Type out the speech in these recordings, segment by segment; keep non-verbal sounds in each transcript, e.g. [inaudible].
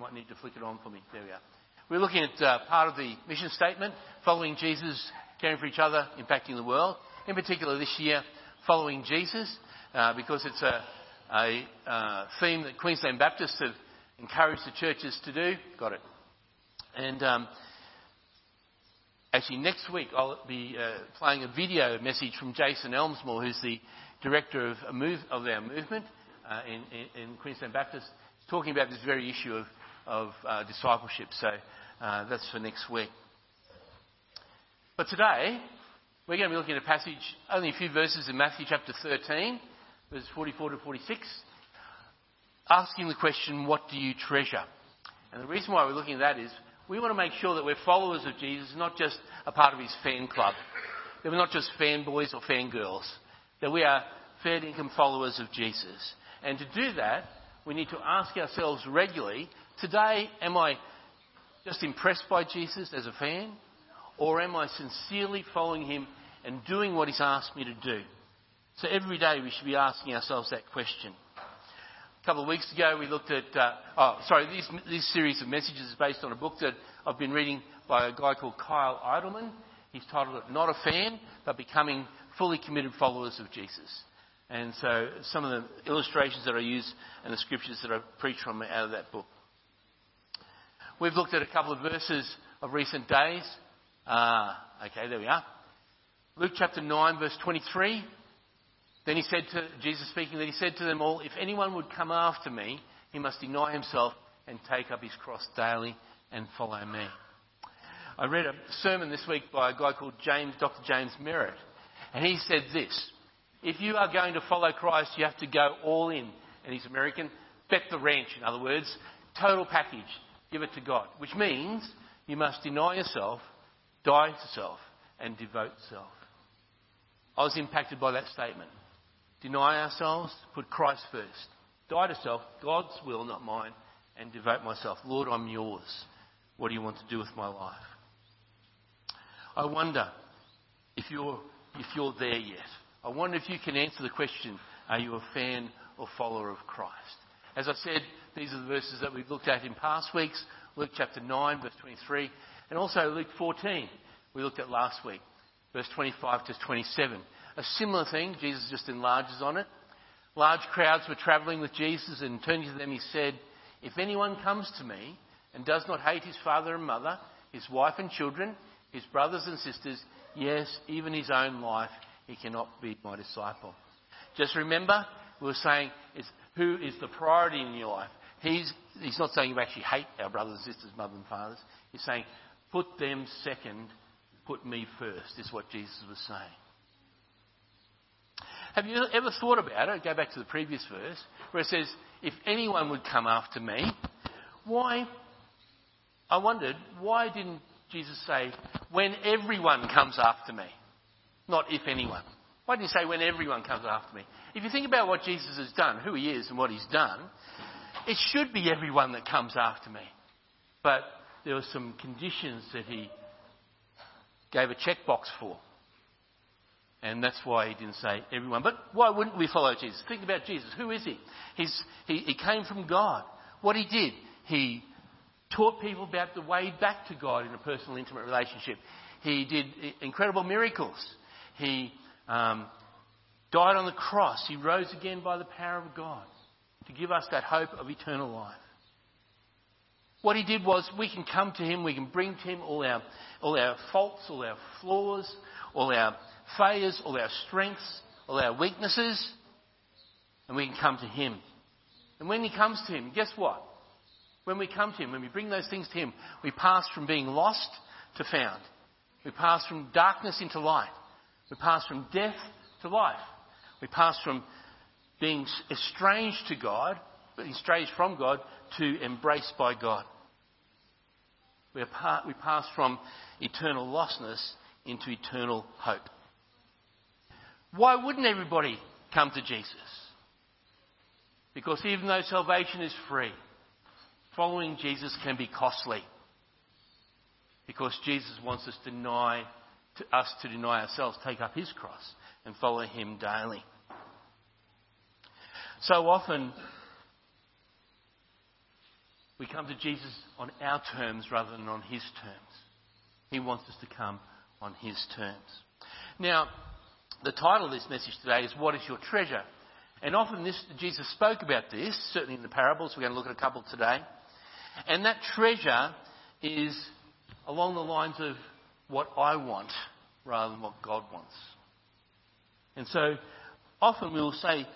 might need to flick it on for me. There we are. We're looking at uh, part of the mission statement, following Jesus, caring for each other, impacting the world. In particular, this year, following Jesus, uh, because it's a, a uh, theme that Queensland Baptists have encouraged the churches to do. Got it. And um, actually, next week I'll be uh, playing a video message from Jason Elmsmore, who's the director of, move, of our movement uh, in, in, in, Queensland Baptist, talking about this very issue of, of uh, discipleship. So uh, that's for next week. But today, we're going to be looking at a passage, only a few verses in Matthew chapter 13, verses 44 to 46, asking the question, What do you treasure? And the reason why we're looking at that is we want to make sure that we're followers of Jesus, not just a part of his fan club. That we're not just fanboys or fangirls. That we are fair income followers of Jesus. And to do that, we need to ask ourselves regularly today, am I just impressed by Jesus as a fan? Or am I sincerely following him and doing what he's asked me to do? So every day we should be asking ourselves that question. A couple of weeks ago, we looked at, uh, oh, sorry, this, this series of messages is based on a book that I've been reading by a guy called Kyle Idleman. He's titled it Not a Fan, but Becoming Fully Committed Followers of Jesus. And so some of the illustrations that I use and the scriptures that I preach from out of that book. We've looked at a couple of verses of recent days. Ah, okay, there we are. Luke chapter 9, verse 23. Then he said to Jesus speaking, that he said to them all, If anyone would come after me, he must deny himself and take up his cross daily and follow me. I read a sermon this week by a guy called James, Dr. James Merritt, and he said this If you are going to follow Christ, you have to go all in. And he's American, bet the ranch, in other words, total package, give it to God, which means you must deny yourself, die to self, and devote self. I was impacted by that statement deny ourselves, put Christ first, die to self, God's will, not mine, and devote myself. Lord, I'm yours. What do you want to do with my life? I wonder if you're, if you're there yet. I wonder if you can answer the question are you a fan or follower of Christ? As I said, these are the verses that we've looked at in past weeks Luke chapter 9, verse 23, and also Luke 14, we looked at last week, verse 25 to 27. A similar thing, Jesus just enlarges on it. Large crowds were travelling with Jesus, and turning to them, he said, If anyone comes to me and does not hate his father and mother, his wife and children, his brothers and sisters, yes, even his own life, he cannot be my disciple. Just remember, we were saying, it's who is the priority in your life? He's, he's not saying you actually hate our brothers and sisters, mothers and fathers. He's saying, put them second, put me first, is what Jesus was saying. Have you ever thought about it? Go back to the previous verse where it says, If anyone would come after me, why? I wondered, why didn't Jesus say, When everyone comes after me? Not if anyone. Why didn't he say, When everyone comes after me? If you think about what Jesus has done, who he is and what he's done, it should be everyone that comes after me. But there were some conditions that he gave a checkbox for. And that's why he didn't say everyone. But why wouldn't we follow Jesus? Think about Jesus. Who is he? He's, he, he came from God. What he did, he taught people about the way back to God in a personal, intimate relationship. He did incredible miracles. He um, died on the cross. He rose again by the power of God to give us that hope of eternal life. What he did was we can come to him, we can bring to him all our, all our faults, all our flaws, all our failures, all our strengths, all our weaknesses, and we can come to Him. And when He comes to Him, guess what? When we come to Him, when we bring those things to Him, we pass from being lost to found. We pass from darkness into light. We pass from death to life. We pass from being estranged to God, being estranged from God, to embraced by God. We, part, we pass from eternal lostness into eternal hope. Why wouldn't everybody come to Jesus? Because even though salvation is free, following Jesus can be costly. Because Jesus wants us to deny to us to deny ourselves, take up his cross, and follow him daily. So often, We come to Jesus on our terms rather than on his terms. He wants us to come on his terms. Now, the title of this message today is What is Your Treasure? And often this, Jesus spoke about this, certainly in the parables. We're going to look at a couple today. And that treasure is along the lines of what I want rather than what God wants. And so often we will say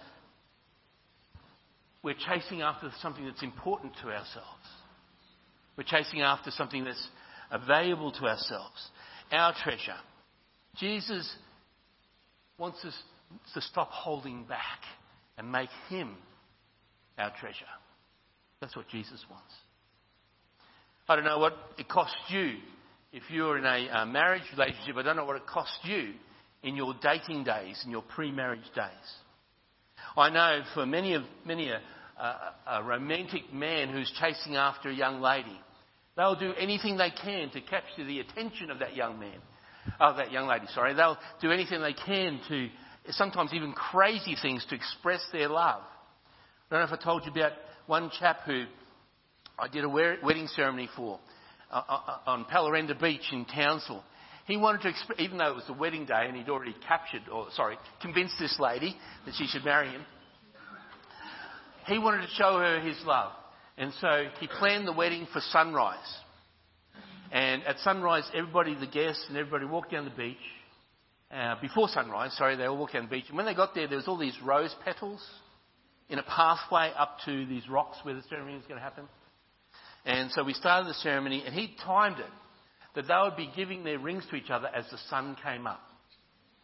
we're chasing after something that's important to ourselves. We're chasing after something that's available to ourselves, our treasure. Jesus wants us to stop holding back and make Him our treasure. That's what Jesus wants. I don't know what it costs you if you're in a uh, marriage relationship. I don't know what it costs you in your dating days, in your pre-marriage days. I know for many of many a, a, a romantic man who's chasing after a young lady, they'll do anything they can to capture the attention of that young man, of that young lady. Sorry, they'll do anything they can to sometimes even crazy things to express their love. I don't know if I told you about one chap who I did a wedding ceremony for uh, uh, uh, on Pallarenda Beach in Townsville. He wanted to, even though it was the wedding day and he'd already captured, or sorry, convinced this lady that she should marry him, he wanted to show her his love. And so he planned the wedding for sunrise. And at sunrise, everybody, the guests and everybody walked down the beach uh, before sunrise, sorry, they all walked down the beach. And when they got there, there was all these rose petals in a pathway up to these rocks where the ceremony was going to happen. And so we started the ceremony, and he timed it that they would be giving their rings to each other as the sun came up.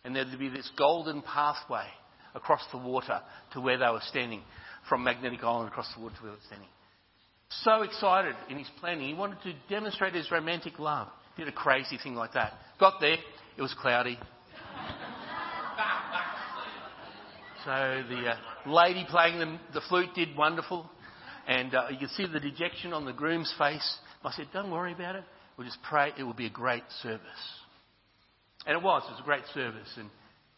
And there'd be this golden pathway across the water to where they were standing, from Magnetic Island across the water to where they were standing. So excited in his planning, he wanted to demonstrate his romantic love. Did a crazy thing like that. Got there, it was cloudy, So the uh, lady playing the, the, flute did wonderful. And uh, you can see the dejection on the groom's face. I said, Don't worry about it. We'll just pray. It will be a great service. And it was. It was a great service. And,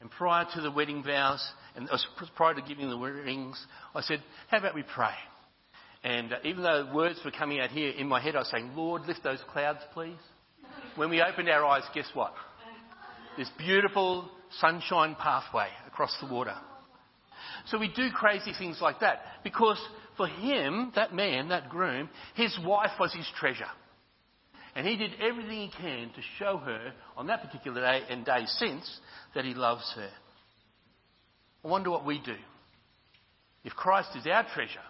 and prior to the wedding vows, and uh, prior to giving the rings, I said, How about we pray? And uh, even though words were coming out here in my head, I was saying, Lord, lift those clouds, please. When we opened our eyes, guess what? This beautiful sunshine pathway across the water. So we do crazy things like that because for him, that man, that groom, his wife was his treasure. And he did everything he can to show her on that particular day and days since that he loves her. I wonder what we do. If Christ is our treasure,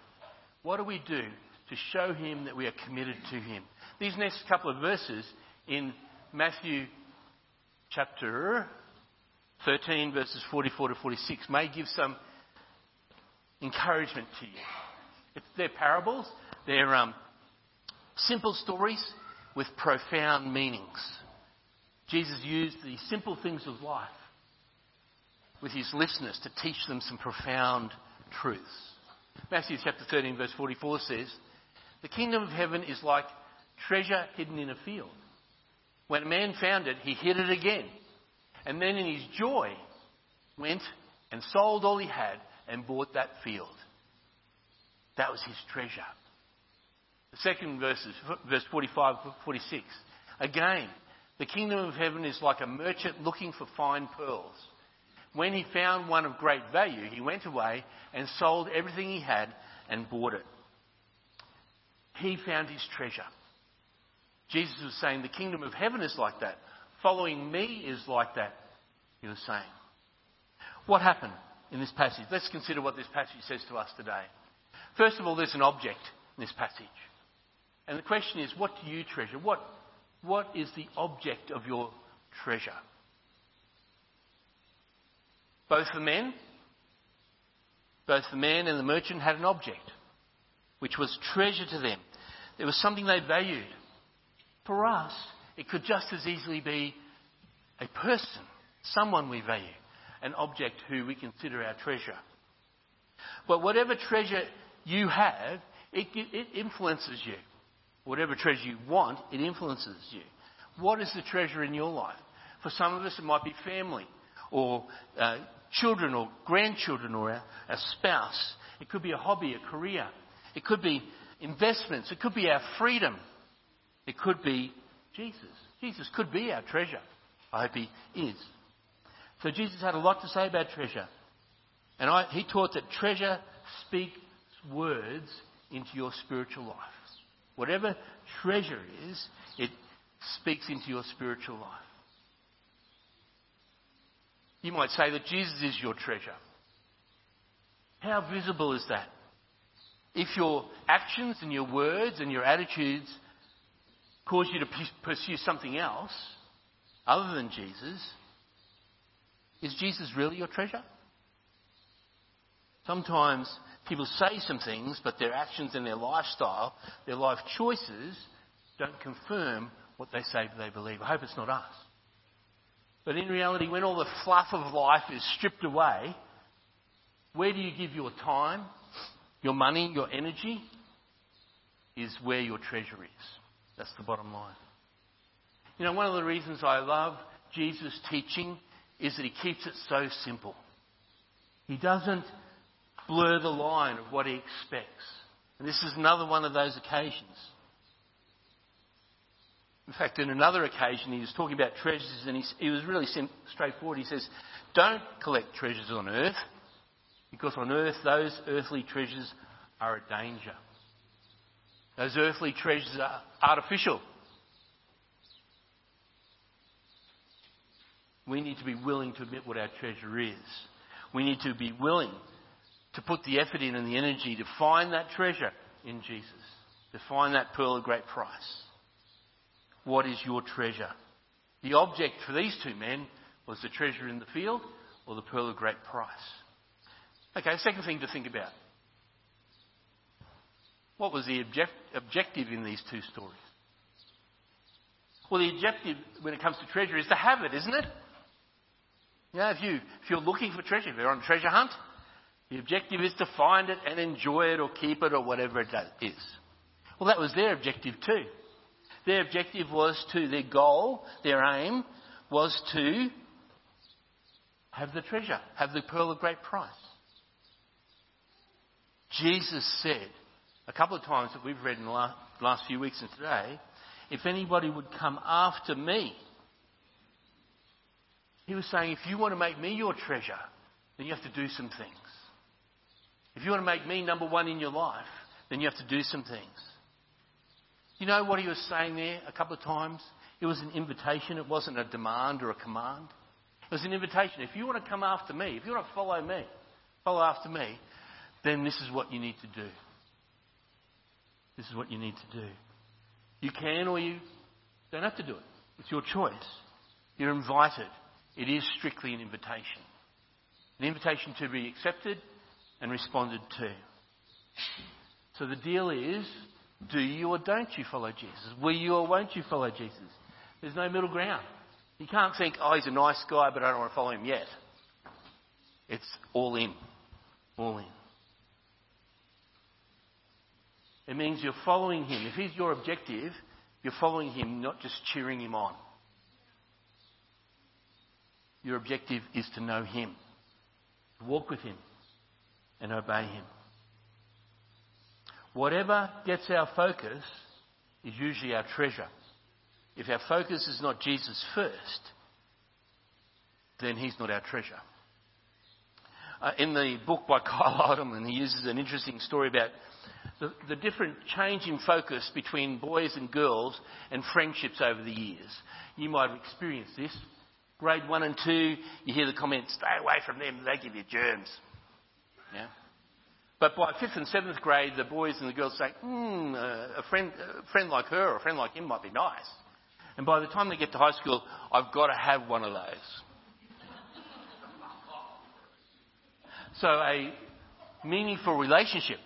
what do we do to show him that we are committed to him? These next couple of verses in Matthew chapter 13, verses 44 to 46, may give some encouragement to you. they're parables, they're um, simple stories with profound meanings. Jesus used the simple things of life with his listeners to teach them some profound truths. Matthew chapter 13, verse 44 says, The kingdom of heaven is like treasure hidden in a field. When a man found it, he hid it again. And then in his joy, went and sold all he had and bought that field. That was his treasure. The second verse is verse 45 46. Again, the kingdom of heaven is like a merchant looking for fine pearls. When he found one of great value, he went away and sold everything he had and bought it. He found his treasure. Jesus was saying the kingdom of heaven is like that. Following me is like that, he was saying. What happened? in this passage. Let's consider what this passage says to us today. First of all, there's an object in this passage. And the question is, what do you treasure? What, what is the object of your treasure? Both the men, both the man and the merchant had an object, which was treasure to them. There was something they valued. For us, it could just as easily be a person, someone we value an object who we consider our treasure. But whatever treasure you have, it, it influences you. Whatever treasure you want, it influences you. What is the treasure in your life? For some of us, it might be family, or uh, children, or grandchildren, or a, a spouse. It could be a hobby, a career. It could be investments. It could be our freedom. It could be Jesus. Jesus could be our treasure. I hope he is. So Jesus had a lot to say about treasure. And I, he taught that treasure speaks words into your spiritual life. Whatever treasure is, it speaks into your spiritual life. You might say that Jesus is your treasure. How visible is that? If your actions and your words and your attitudes cause you to pursue something else other than Jesus, is Jesus really your treasure? Sometimes people say some things, but their actions and their lifestyle, their life choices, don't confirm what they say they believe. I hope it's not us. But in reality, when all the fluff of life is stripped away, where do you give your time, your money, your energy? Is where your treasure is. That's the bottom line. You know, one of the reasons I love Jesus' teaching is that he keeps it so simple. He doesn't blur the line of what he expects. And this is another one of those occasions. In fact, in another occasion, he was talking about treasures and he, he was really straightforward. He says, Don't collect treasures on earth, because on earth those earthly treasures are a danger. Those earthly treasures are artificial. We need to be willing to admit what our treasure is. We need to be willing to put the effort in and the energy to find that treasure in Jesus, to find that pearl of great price. What is your treasure? The object for these two men was the treasure in the field or the pearl of great price. Okay, second thing to think about. What was the object, objective in these two stories? Well, the objective when it comes to treasure is to have it, isn't it? Yeah, if, you, if you're looking for treasure, if you're on a treasure hunt, the objective is to find it and enjoy it or keep it or whatever it is. Well, that was their objective too. Their objective was to, their goal, their aim was to have the treasure, have the pearl of great price. Jesus said a couple of times that we've read in the last, few weeks and today, if anybody would come after me, he was saying, if you want to make me your treasure, then you have to do some things. If you want to make me number one in your life, then you have to do some things. You know what he was saying there a couple of times? It was an invitation, it wasn't a demand or a command. It was an invitation. If you want to come after me, if you want to follow me, follow after me, then this is what you need to do. This is what you need to do. You can or you don't have to do it. It's your choice. You're invited. It is strictly an invitation. An invitation to be accepted and responded to. So the deal is do you or don't you follow Jesus? Will you or won't you follow Jesus? There's no middle ground. You can't think, oh, he's a nice guy, but I don't want to follow him yet. It's all in. All in. It means you're following him. If he's your objective, you're following him, not just cheering him on. Your objective is to know him, walk with him, and obey him. Whatever gets our focus is usually our treasure. If our focus is not Jesus first, then he's not our treasure. Uh, in the book by [laughs] Kyle Idleman, he uses an interesting story about the, the different change in focus between boys and girls and friendships over the years. You might have experienced this. Grade one and two, you hear the comment, stay away from them, they give you germs. Yeah? But by fifth and seventh grade, the boys and the girls say, hmm, a, friend, a friend like her or a friend like him might be nice. And by the time they get to high school, I've got to have one of those. [laughs] so a meaningful relationship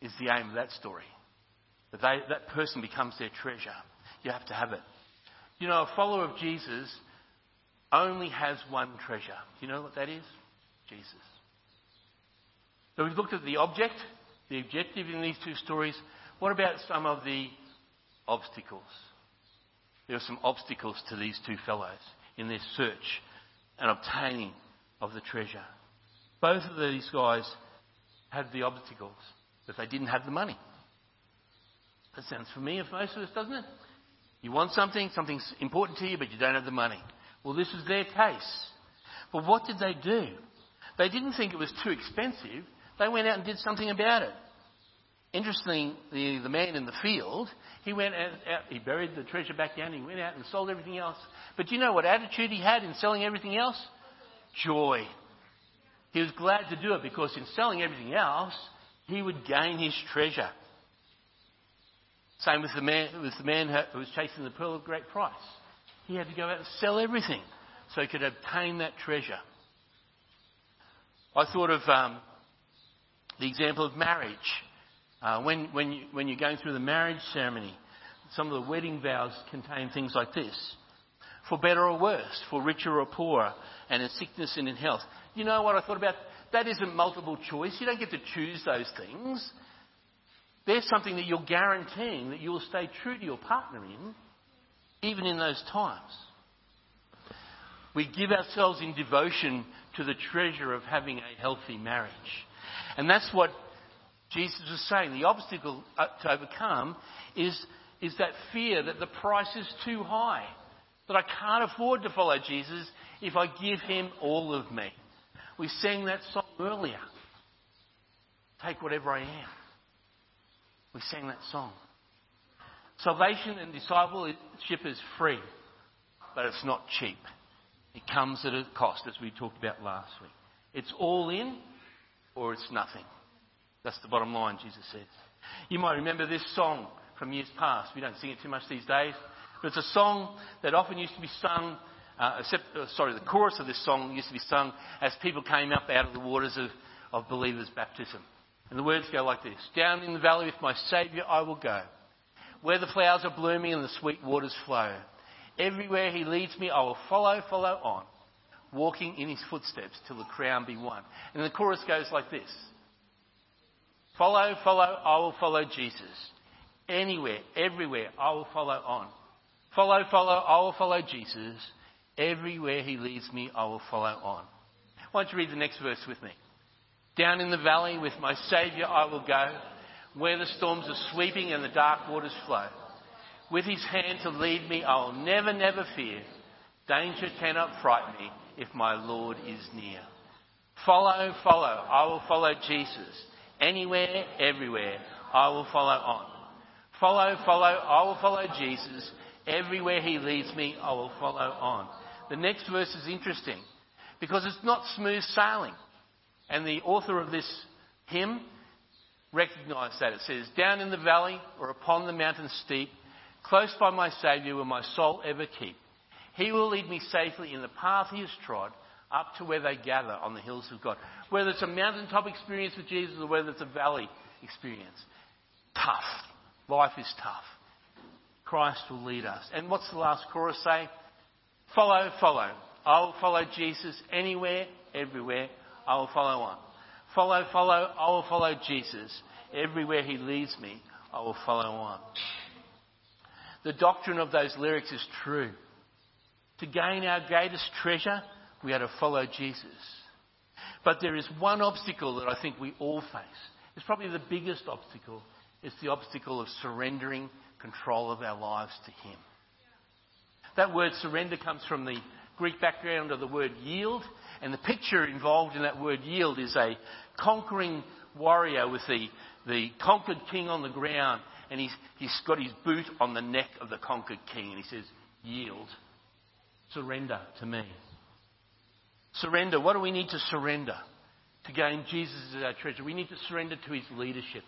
is the aim of that story. That they, that person becomes their treasure. You have to have it. You know, a follower of Jesus only has one treasure. Do you know what that is? Jesus. So we've looked at the object, the objective in these two stories. What about some of the obstacles? There are some obstacles to these two fellows in their search and obtaining of the treasure. Both of these guys had the obstacles. that they didn't have the money. That sounds familiar for most of us, doesn't it? You want something, something's important to you, but you don't have the money. Well, this was their case. But what did they do? They didn't think it was too expensive. They went out and did something about it. Interestingly, the, the man in the field, he went out, out, he buried the treasure back down, he went out and sold everything else. But do you know what attitude he had in selling everything else? Joy. He was glad to do it because in selling everything else, he would gain his treasure. Same with the man, with the man who was chasing the pearl of great price. He had to go out and sell everything so he could obtain that treasure. I thought of um, the example of marriage. Uh, when, when, you, when you're going through the marriage ceremony, some of the wedding vows contain things like this for better or worse, for richer or poorer, and in sickness and in health. You know what I thought about? That isn't multiple choice. You don't get to choose those things. There's something that you're guaranteeing that you will stay true to your partner in, even in those times. We give ourselves in devotion to the treasure of having a healthy marriage. And that's what Jesus was saying. The obstacle uh, to overcome is, is that fear that the price is too high, that I can't afford to follow Jesus if I give him all of me. We sang that song earlier. Take whatever I am. We sang that song. Salvation and discipleship is free, but it's not cheap. It comes at a cost, as we talked about last week. It's all in or it's nothing. That's the bottom line, Jesus says. You might remember this song from years past. We don't sing it too much these days. But it's a song that often used to be sung, uh, except, uh, sorry, the chorus of this song used to be sung as people came up out of the waters of, of believers' baptism. And the words go like this Down in the valley with my Saviour I will go, where the flowers are blooming and the sweet waters flow. Everywhere he leads me, I will follow, follow on, walking in his footsteps till the crown be won. And the chorus goes like this Follow, follow, I will follow Jesus. Anywhere, everywhere, I will follow on. Follow, follow, I will follow Jesus. Everywhere he leads me, I will follow on. Why don't you read the next verse with me? Down in the valley with my Saviour I will go, where the storms are sweeping and the dark waters flow. With his hand to lead me, I will never, never fear. Danger cannot frighten me if my Lord is near. Follow, follow, I will follow Jesus. Anywhere, everywhere, I will follow on. Follow, follow, I will follow Jesus. Everywhere he leads me, I will follow on. The next verse is interesting because it's not smooth sailing. And the author of this hymn recognised that. It says, Down in the valley or upon the mountain steep, close by my Saviour will my soul ever keep. He will lead me safely in the path he has trod, up to where they gather on the hills of God. Whether it's a mountaintop experience with Jesus or whether it's a valley experience. Tough. Life is tough. Christ will lead us. And what's the last chorus say? Follow, follow. I will follow Jesus anywhere, everywhere. I will follow on. Follow, follow, I will follow Jesus. Everywhere he leads me, I will follow on. The doctrine of those lyrics is true. To gain our greatest treasure, we are to follow Jesus. But there is one obstacle that I think we all face. It's probably the biggest obstacle. It's the obstacle of surrendering control of our lives to Him. That word surrender comes from the Greek background of the word yield, and the picture involved in that word yield is a conquering warrior with the, the conquered king on the ground, and he's, he's got his boot on the neck of the conquered king, and he says, Yield, surrender to me. Surrender. What do we need to surrender to gain Jesus as our treasure? We need to surrender to his leadership.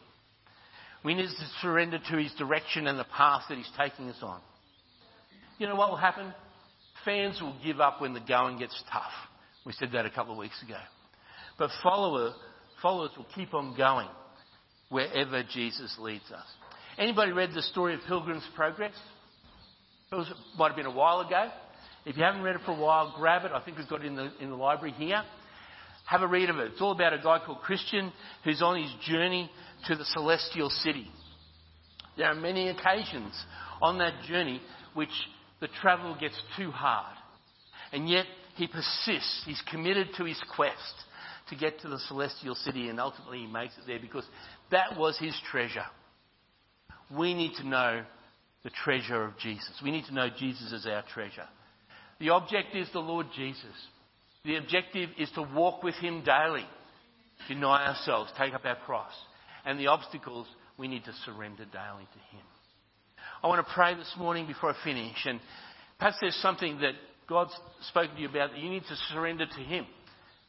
We need to surrender to his direction and the path that he's taking us on. You know what will happen? Fans will give up when the going gets tough. We said that a couple of weeks ago. But follower, followers will keep on going wherever Jesus leads us. Anybody read the story of Pilgrim's Progress? It was, might have been a while ago. If you haven't read it for a while, grab it. I think we've got it in the, in the library here. Have a read of it. It's all about a guy called Christian who's on his journey to the celestial city. There are many occasions on that journey which the travel gets too hard. And yet he persists. He's committed to his quest to get to the celestial city and ultimately he makes it there because that was his treasure. We need to know the treasure of Jesus. We need to know Jesus as our treasure. The object is the Lord Jesus. The objective is to walk with him daily, deny ourselves, take up our cross. And the obstacles, we need to surrender daily to him. I want to pray this morning before I finish. And perhaps there's something that God's spoken to you about that you need to surrender to him.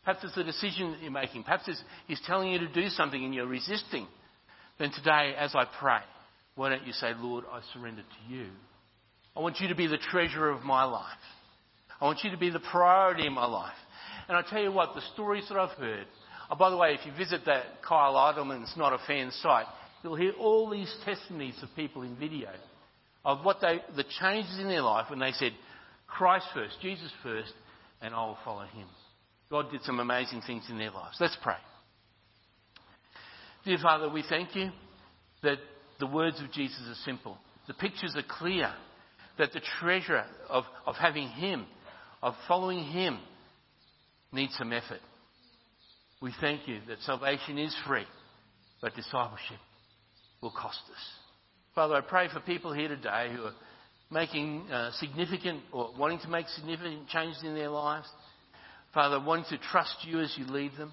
Perhaps it's a decision that you're making. Perhaps He's telling you to do something and you're resisting. Then today, as I pray, why don't you say, Lord, I surrender to you. I want you to be the treasurer of my life. I want you to be the priority in my life. And I tell you what, the stories that I've heard. Oh, by the way, if you visit that Kyle Idleman's Not a Fan site, you'll hear all these testimonies of people in video of what they, the changes in their life when they said, Christ first, Jesus first, and I will follow him. God did some amazing things in their lives. Let's pray. Dear Father, we thank you that the words of Jesus are simple. The pictures are clear. That the treasure of, of having Him, of following Him, needs some effort. We thank you that salvation is free, but discipleship will cost us. Father, I pray for people here today who are making uh, significant or wanting to make significant changes in their lives. Father, wanting to trust you as you lead them.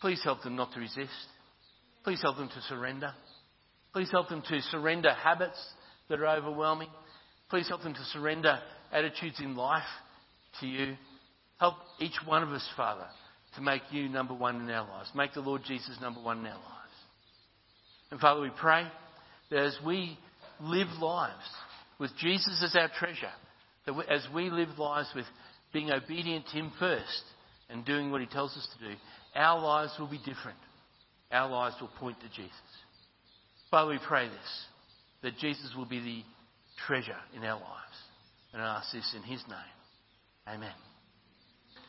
Please help them not to resist. Please help them to surrender. Please help them to surrender habits that are overwhelming. Please help them to surrender attitudes in life to you. Help each one of us, Father, to make you number one in our lives. Make the Lord Jesus number one in our lives. And Father, we pray that as we live lives with Jesus as our treasure, that as we live lives with being obedient to Him first and doing what He tells us to do, our lives will be different. Our lives will point to Jesus. Father, we pray this, that Jesus will be the treasure in our lives. And I ask this in His name. Amen.